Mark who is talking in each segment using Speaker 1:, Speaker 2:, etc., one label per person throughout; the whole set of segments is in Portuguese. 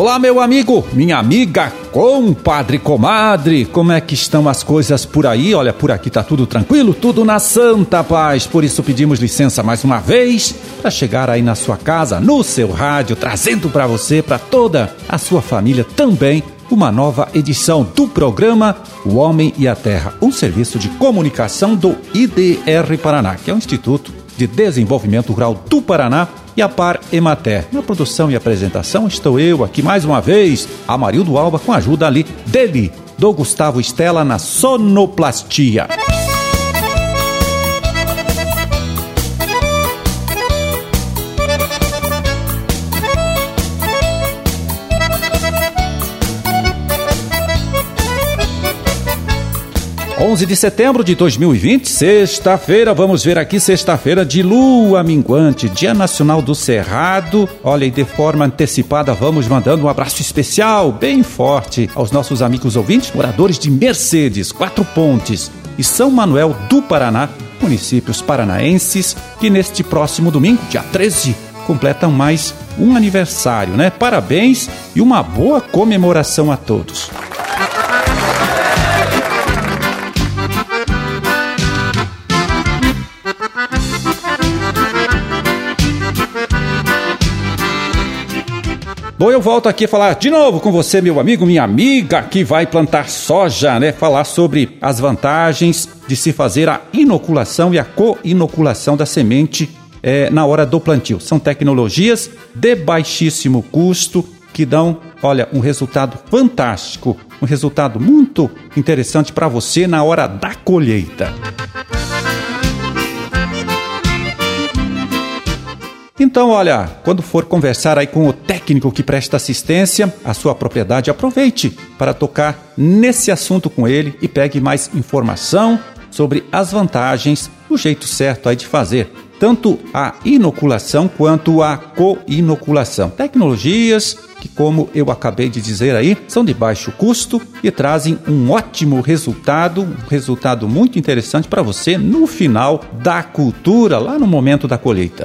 Speaker 1: Olá, meu amigo, minha amiga, compadre, comadre, como é que estão as coisas por aí? Olha, por aqui tá tudo tranquilo, tudo na santa paz. Por isso pedimos licença mais uma vez para chegar aí na sua casa, no seu rádio, trazendo para você, para toda a sua família também uma nova edição do programa O Homem e a Terra, um serviço de comunicação do IDR Paraná, que é o Instituto de Desenvolvimento Rural do Paraná e a Par Emater. Na produção e apresentação estou eu aqui mais uma vez, Amarildo Alba, com a ajuda ali dele, do Gustavo Estela na sonoplastia. 11 de setembro de 2020, sexta-feira, vamos ver aqui, sexta-feira de lua minguante, Dia Nacional do Cerrado. Olha, e de forma antecipada, vamos mandando um abraço especial, bem forte, aos nossos amigos ouvintes, moradores de Mercedes, Quatro Pontes e São Manuel do Paraná, municípios paranaenses, que neste próximo domingo, dia 13, completam mais um aniversário, né? Parabéns e uma boa comemoração a todos. Bom, eu volto aqui a falar de novo com você, meu amigo, minha amiga, que vai plantar soja, né? Falar sobre as vantagens de se fazer a inoculação e a co-inoculação da semente é, na hora do plantio. São tecnologias de baixíssimo custo que dão, olha, um resultado fantástico, um resultado muito interessante para você na hora da colheita. Então, olha, quando for conversar aí com o técnico que presta assistência à sua propriedade, aproveite para tocar nesse assunto com ele e pegue mais informação sobre as vantagens, o jeito certo aí de fazer tanto a inoculação quanto a co-inoculação. Tecnologias que, como eu acabei de dizer aí, são de baixo custo e trazem um ótimo resultado, um resultado muito interessante para você no final da cultura, lá no momento da colheita.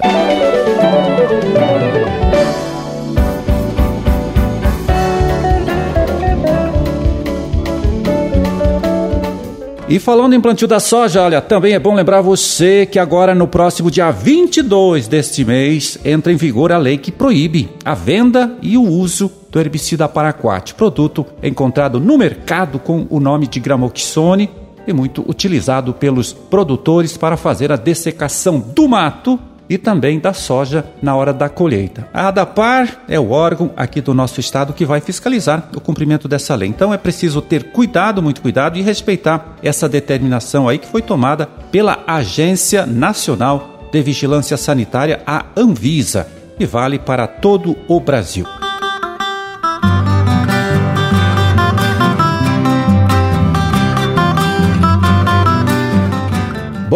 Speaker 1: E falando em plantio da soja, olha, também é bom lembrar você que agora no próximo dia 22 deste mês entra em vigor a lei que proíbe a venda e o uso do herbicida paraquat, produto encontrado no mercado com o nome de gramoxone e muito utilizado pelos produtores para fazer a dessecação do mato e também da soja na hora da colheita. A ADAPAR é o órgão aqui do nosso estado que vai fiscalizar o cumprimento dessa lei. Então é preciso ter cuidado, muito cuidado e respeitar essa determinação aí que foi tomada pela Agência Nacional de Vigilância Sanitária, a Anvisa, e vale para todo o Brasil.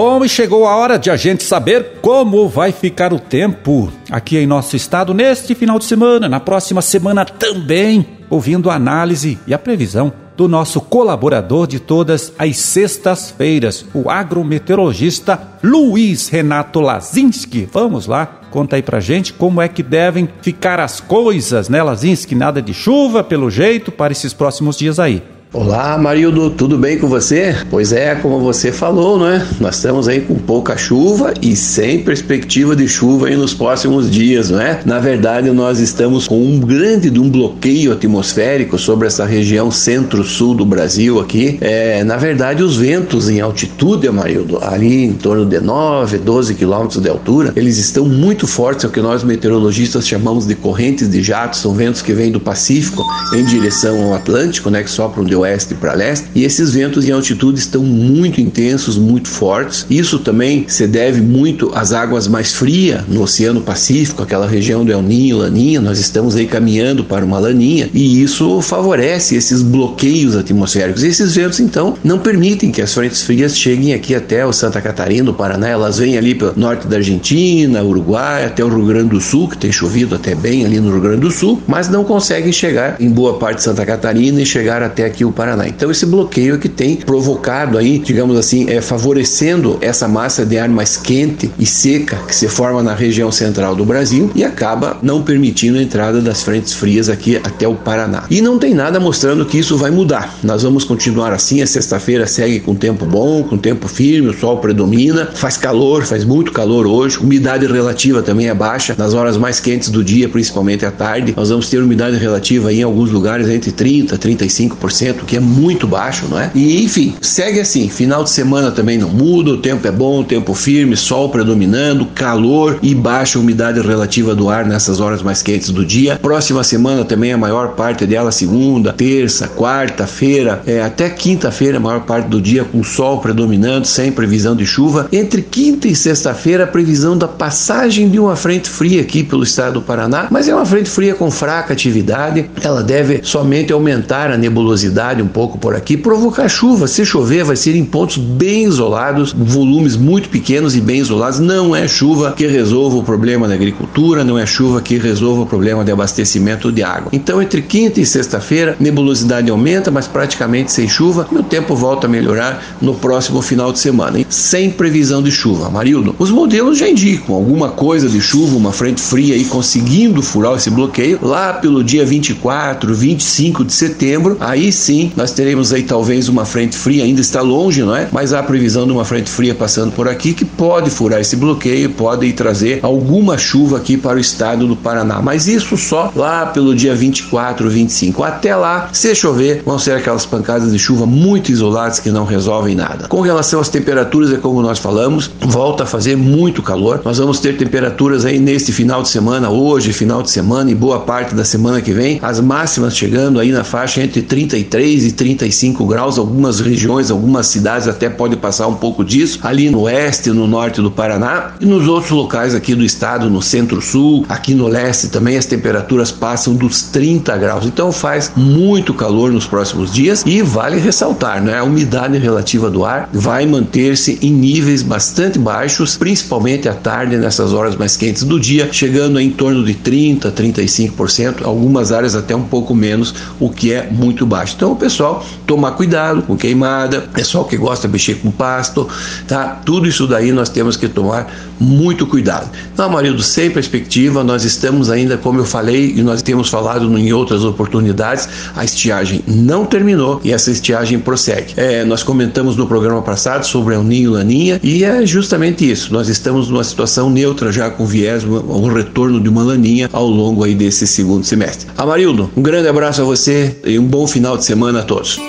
Speaker 1: Bom, e chegou a hora de a gente saber como vai ficar o tempo aqui em nosso estado neste final de semana, na próxima semana também, ouvindo a análise e a previsão do nosso colaborador de todas as sextas-feiras, o agrometeorologista Luiz Renato Lazinski. Vamos lá, conta aí pra gente como é que devem ficar as coisas, né, Lazinski? Nada de chuva, pelo jeito, para esses próximos dias aí.
Speaker 2: Olá, Marildo, tudo bem com você? Pois é, como você falou, não é? Nós estamos aí com pouca chuva e sem perspectiva de chuva aí nos próximos dias, não é? Na verdade, nós estamos com um grande de um bloqueio atmosférico sobre essa região centro-sul do Brasil aqui. É, na verdade, os ventos em altitude, Marildo, ali em torno de 9, 12 quilômetros de altura, eles estão muito fortes, é o que nós meteorologistas chamamos de correntes de jato, são ventos que vêm do Pacífico em direção ao Atlântico, né, que sopram de oeste para leste, e esses ventos em altitude estão muito intensos, muito fortes. Isso também se deve muito às águas mais frias no Oceano Pacífico, aquela região do El Ninho, Laninha. Nós estamos aí caminhando para uma laninha e isso favorece esses bloqueios atmosféricos. E esses ventos, então, não permitem que as frentes frias cheguem aqui até o Santa Catarina, o Paraná. Elas vêm ali pelo norte da Argentina, Uruguai, até o Rio Grande do Sul, que tem chovido até bem ali no Rio Grande do Sul, mas não conseguem chegar em boa parte de Santa Catarina e chegar até aqui o Paraná. Então esse bloqueio é que tem provocado aí, digamos assim, é, favorecendo essa massa de ar mais quente e seca que se forma na região central do Brasil e acaba não permitindo a entrada das frentes frias aqui até o Paraná. E não tem nada mostrando que isso vai mudar. Nós vamos continuar assim, a sexta-feira segue com tempo bom, com tempo firme, o sol predomina, faz calor, faz muito calor hoje, umidade relativa também é baixa, nas horas mais quentes do dia, principalmente à tarde, nós vamos ter umidade relativa em alguns lugares entre 30 e 35%, que é muito baixo, não é? E enfim, segue assim, final de semana também não muda, o tempo é bom, tempo firme, sol predominando, calor e baixa umidade relativa do ar nessas horas mais quentes do dia. Próxima semana também a maior parte dela segunda, terça, quarta-feira, é, até quinta-feira a maior parte do dia com sol predominando, sem previsão de chuva. Entre quinta e sexta-feira a previsão da passagem de uma frente fria aqui pelo estado do Paraná, mas é uma frente fria com fraca atividade. Ela deve somente aumentar a nebulosidade um pouco por aqui, provocar chuva. Se chover, vai ser em pontos bem isolados, volumes muito pequenos e bem isolados. Não é chuva que resolva o problema da agricultura, não é chuva que resolva o problema de abastecimento de água. Então, entre quinta e sexta-feira, nebulosidade aumenta, mas praticamente sem chuva, e o tempo volta a melhorar no próximo final de semana, sem previsão de chuva. Marildo, os modelos já indicam alguma coisa de chuva, uma frente fria aí conseguindo furar esse bloqueio lá pelo dia 24, 25 de setembro. Aí sim, nós teremos aí talvez uma frente fria, ainda está longe, não é? Mas há previsão de uma frente fria passando por aqui que pode furar esse bloqueio, pode trazer alguma chuva aqui para o estado do Paraná. Mas isso só lá pelo dia 24, 25. Até lá, se chover, vão ser aquelas pancadas de chuva muito isoladas que não resolvem nada. Com relação às temperaturas, é como nós falamos, volta a fazer muito calor. Nós vamos ter temperaturas aí neste final de semana, hoje, final de semana e boa parte da semana que vem, as máximas chegando aí na faixa entre 33 e 35 graus, algumas regiões, algumas cidades até pode passar um pouco disso, ali no oeste, no norte do Paraná e nos outros locais aqui do estado, no centro-sul, aqui no leste também as temperaturas passam dos 30 graus. Então faz muito calor nos próximos dias e vale ressaltar, né? A umidade relativa do ar vai manter-se em níveis bastante baixos, principalmente à tarde nessas horas mais quentes do dia, chegando em torno de 30, 35%, algumas áreas até um pouco menos, o que é muito baixo. Então, pessoal tomar cuidado com queimada, pessoal que gosta de mexer com pasto, tá? Tudo isso daí nós temos que tomar muito cuidado. Então, Amarildo, sem perspectiva, nós estamos ainda, como eu falei, e nós temos falado em outras oportunidades, a estiagem não terminou e essa estiagem prossegue. É, nós comentamos no programa passado sobre o Ninho Laninha e é justamente isso. Nós estamos numa situação neutra já com viés, um retorno de uma laninha ao longo aí desse segundo semestre. Amarildo, um grande abraço a você e um bom final de semana a todos.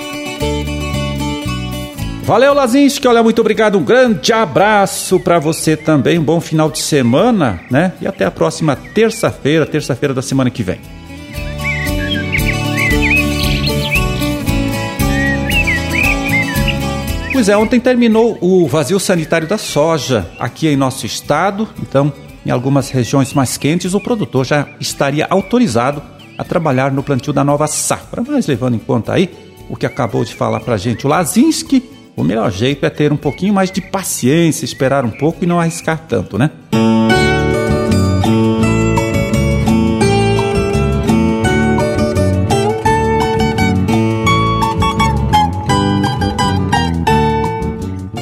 Speaker 1: Valeu, Lazinski. Olha, muito obrigado. Um grande abraço para você também. Um bom final de semana, né? E até a próxima terça-feira, terça-feira da semana que vem. Pois é, ontem terminou o vazio sanitário da soja aqui em nosso estado. Então, em algumas regiões mais quentes, o produtor já estaria autorizado a trabalhar no plantio da nova safra. Mas levando em conta aí o que acabou de falar para gente o Lazinski, o melhor jeito é ter um pouquinho mais de paciência, esperar um pouco e não arriscar tanto, né?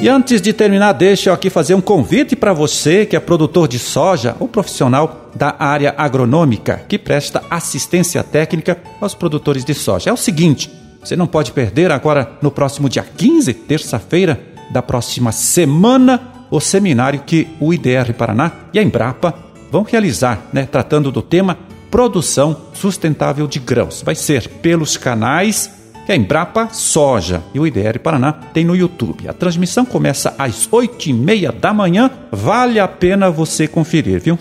Speaker 1: E antes de terminar, deixa eu aqui fazer um convite para você que é produtor de soja ou profissional da área agronômica que presta assistência técnica aos produtores de soja. É o seguinte, você não pode perder agora no próximo dia 15, terça-feira da próxima semana, o seminário que o IDR Paraná e a Embrapa vão realizar, né, tratando do tema produção sustentável de grãos. Vai ser pelos canais que a Embrapa Soja e o IDR Paraná tem no YouTube. A transmissão começa às oito e meia da manhã. Vale a pena você conferir, viu?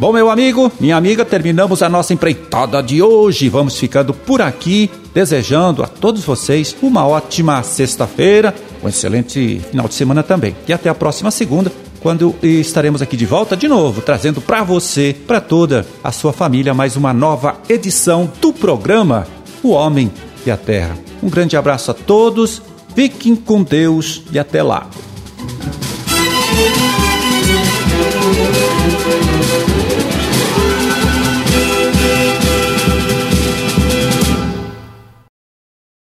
Speaker 1: Bom, meu amigo, minha amiga, terminamos a nossa empreitada de hoje. Vamos ficando por aqui, desejando a todos vocês uma ótima sexta-feira, um excelente final de semana também. E até a próxima segunda quando estaremos aqui de volta de novo, trazendo para você, para toda a sua família, mais uma nova edição do programa O Homem e a Terra. Um grande abraço a todos, fiquem com Deus e até lá.